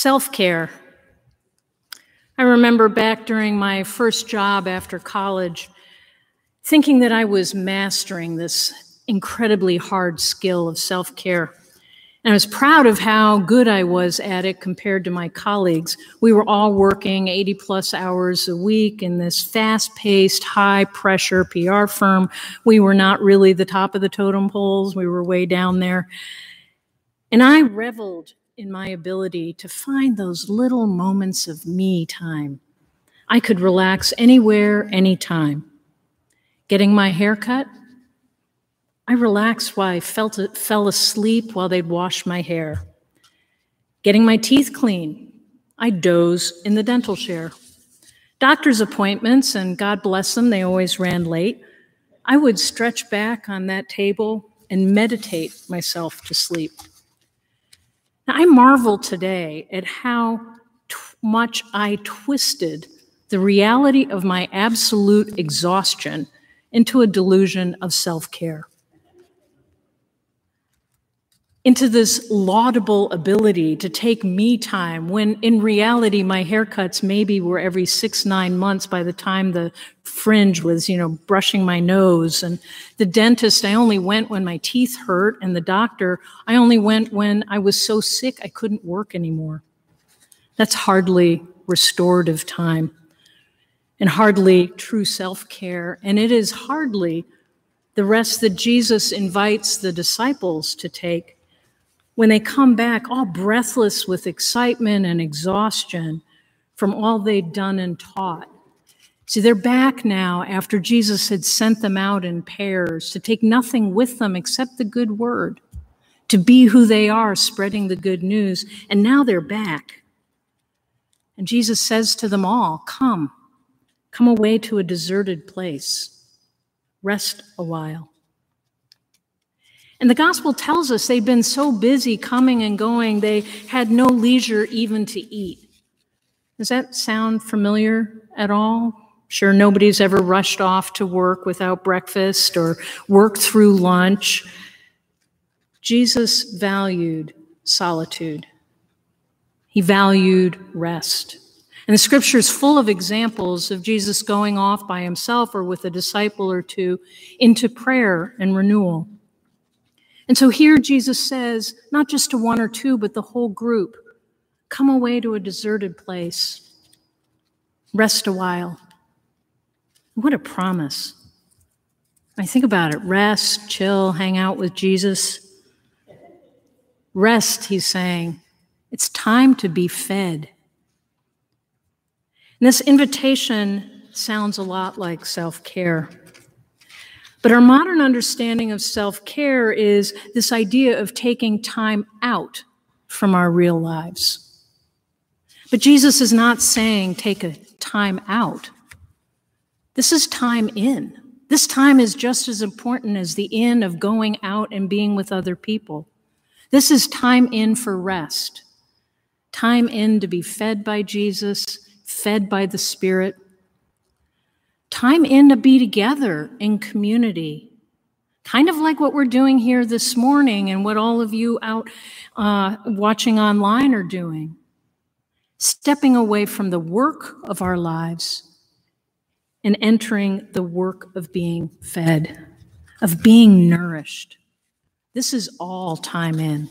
Self care. I remember back during my first job after college thinking that I was mastering this incredibly hard skill of self care. And I was proud of how good I was at it compared to my colleagues. We were all working 80 plus hours a week in this fast paced, high pressure PR firm. We were not really the top of the totem poles, we were way down there. And I reveled in my ability to find those little moments of me time. I could relax anywhere, anytime. Getting my hair cut, I relaxed while I felt it, fell asleep while they'd wash my hair. Getting my teeth clean, I doze in the dental chair. Doctor's appointments, and God bless them, they always ran late. I would stretch back on that table and meditate myself to sleep. Now, I marvel today at how much I twisted the reality of my absolute exhaustion into a delusion of self care into this laudable ability to take me time when in reality my haircuts maybe were every six nine months by the time the fringe was you know brushing my nose. And the dentist i only went when my teeth hurt and the doctor i only went when i was so sick i couldn't work anymore. That's hardly restorative time and hardly true self-care. And it is hardly the rest that jesus invites the disciples to take when they come back all breathless with excitement and exhaustion from all they'd done and taught. See, they're back now after Jesus had sent them out in pairs to take nothing with them except the good word, to be who they are, spreading the good news. And now they're back. And Jesus says to them all, Come, come away to a deserted place, rest a while. And the gospel tells us they've been so busy coming and going, they had no leisure even to eat. Does that sound familiar at all? Sure, nobody's ever rushed off to work without breakfast or worked through lunch. Jesus valued solitude, he valued rest. And the scripture is full of examples of Jesus going off by himself or with a disciple or two into prayer and renewal. And so here Jesus says, not just to one or two, but the whole group, come away to a deserted place, rest a while. What a promise. I think about it rest, chill, hang out with Jesus. Rest, he's saying. It's time to be fed. And this invitation sounds a lot like self care. But our modern understanding of self care is this idea of taking time out from our real lives. But Jesus is not saying take a time out. This is time in. This time is just as important as the in of going out and being with other people. This is time in for rest, time in to be fed by Jesus, fed by the Spirit, time in to be together in community. Kind of like what we're doing here this morning and what all of you out uh, watching online are doing. Stepping away from the work of our lives and entering the work of being fed, of being nourished. This is all time in.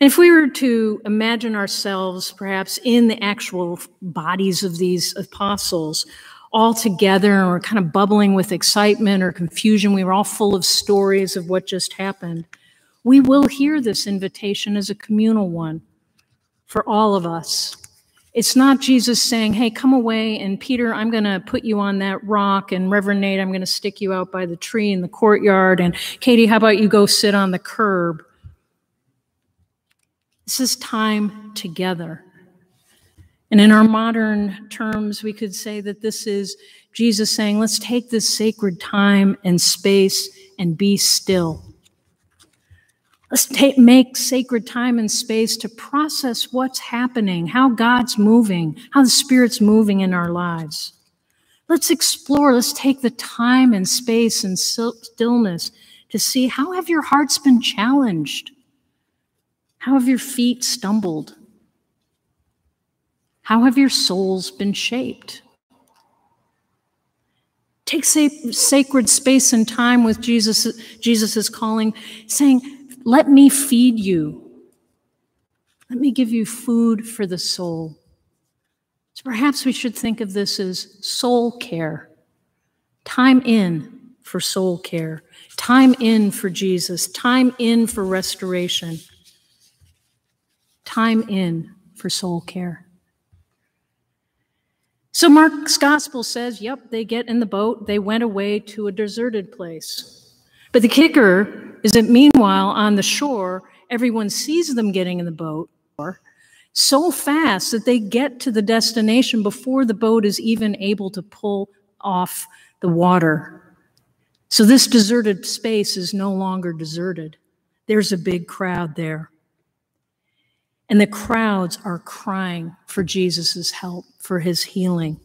And if we were to imagine ourselves perhaps in the actual bodies of these apostles, all together, and we're kind of bubbling with excitement or confusion, we were all full of stories of what just happened, we will hear this invitation as a communal one for all of us. It's not Jesus saying, Hey, come away, and Peter, I'm going to put you on that rock, and Reverend Nate, I'm going to stick you out by the tree in the courtyard, and Katie, how about you go sit on the curb? This is time together. And in our modern terms, we could say that this is Jesus saying, let's take this sacred time and space and be still. Let's take, make sacred time and space to process what's happening, how God's moving, how the Spirit's moving in our lives. Let's explore, let's take the time and space and stillness to see how have your hearts been challenged? How have your feet stumbled? How have your souls been shaped? Take sacred space and time with Jesus. Jesus is calling, saying, Let me feed you. Let me give you food for the soul. So perhaps we should think of this as soul care. Time in for soul care, time in for Jesus, time in for restoration, time in for soul care. So Mark's gospel says, yep, they get in the boat, they went away to a deserted place. But the kicker is that meanwhile, on the shore, everyone sees them getting in the boat so fast that they get to the destination before the boat is even able to pull off the water. So this deserted space is no longer deserted. There's a big crowd there. And the crowds are crying for Jesus' help, for his healing.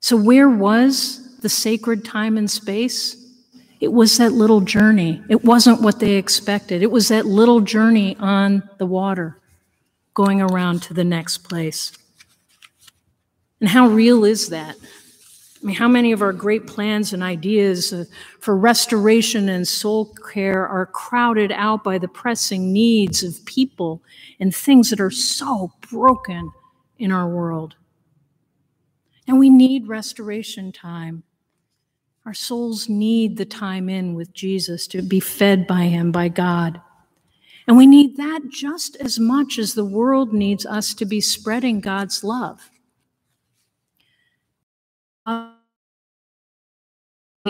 So, where was the sacred time and space? It was that little journey. It wasn't what they expected. It was that little journey on the water going around to the next place. And how real is that? I mean, how many of our great plans and ideas uh, for restoration and soul care are crowded out by the pressing needs of people and things that are so broken in our world? And we need restoration time. Our souls need the time in with Jesus to be fed by Him, by God. And we need that just as much as the world needs us to be spreading God's love.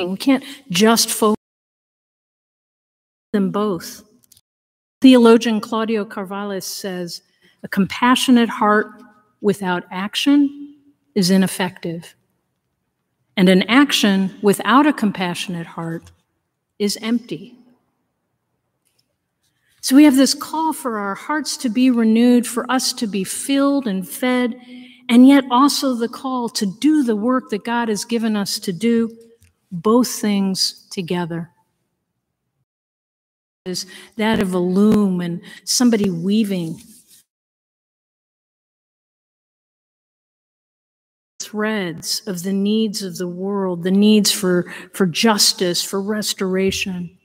We can't just focus on them both. Theologian Claudio Carvalhaes says, a compassionate heart without action is ineffective. And an action without a compassionate heart is empty. So we have this call for our hearts to be renewed, for us to be filled and fed, and yet also the call to do the work that God has given us to do, both things together. Is that of a loom and somebody weaving threads of the needs of the world, the needs for, for justice, for restoration.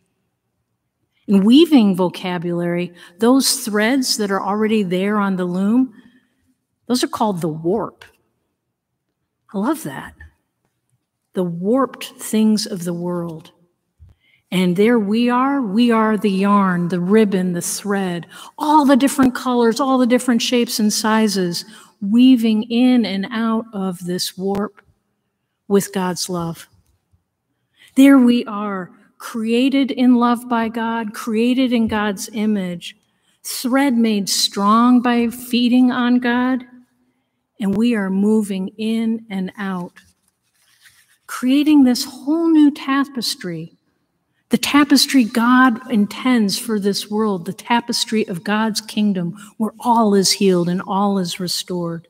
In weaving vocabulary, those threads that are already there on the loom, those are called the warp. I love that. The warped things of the world. And there we are. We are the yarn, the ribbon, the thread, all the different colors, all the different shapes and sizes, weaving in and out of this warp with God's love. There we are created in love by God, created in God's image, thread made strong by feeding on God, and we are moving in and out, creating this whole new tapestry. The tapestry God intends for this world, the tapestry of God's kingdom, where all is healed and all is restored.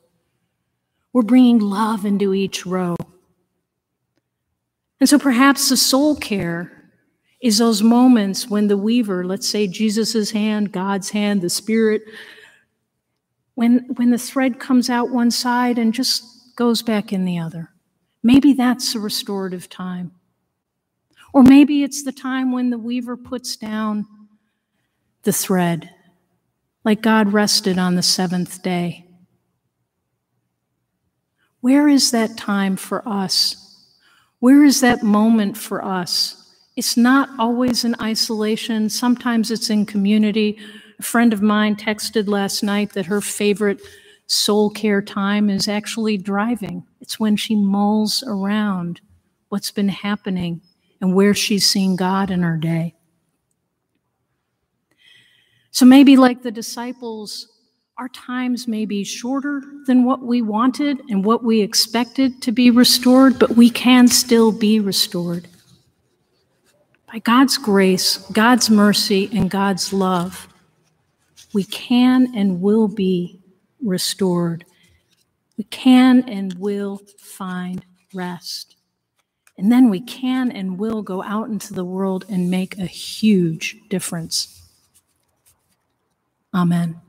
We're bringing love into each row. And so perhaps the soul care is those moments when the weaver, let's say Jesus' hand, God's hand, the Spirit, when, when the thread comes out one side and just goes back in the other. Maybe that's a restorative time. Or maybe it's the time when the weaver puts down the thread, like God rested on the seventh day. Where is that time for us? Where is that moment for us? It's not always in isolation. Sometimes it's in community. A friend of mine texted last night that her favorite soul care time is actually driving. It's when she mulls around what's been happening and where she's seen God in her day. So maybe, like the disciples, our times may be shorter than what we wanted and what we expected to be restored, but we can still be restored. By God's grace, God's mercy, and God's love, we can and will be restored. We can and will find rest. And then we can and will go out into the world and make a huge difference. Amen.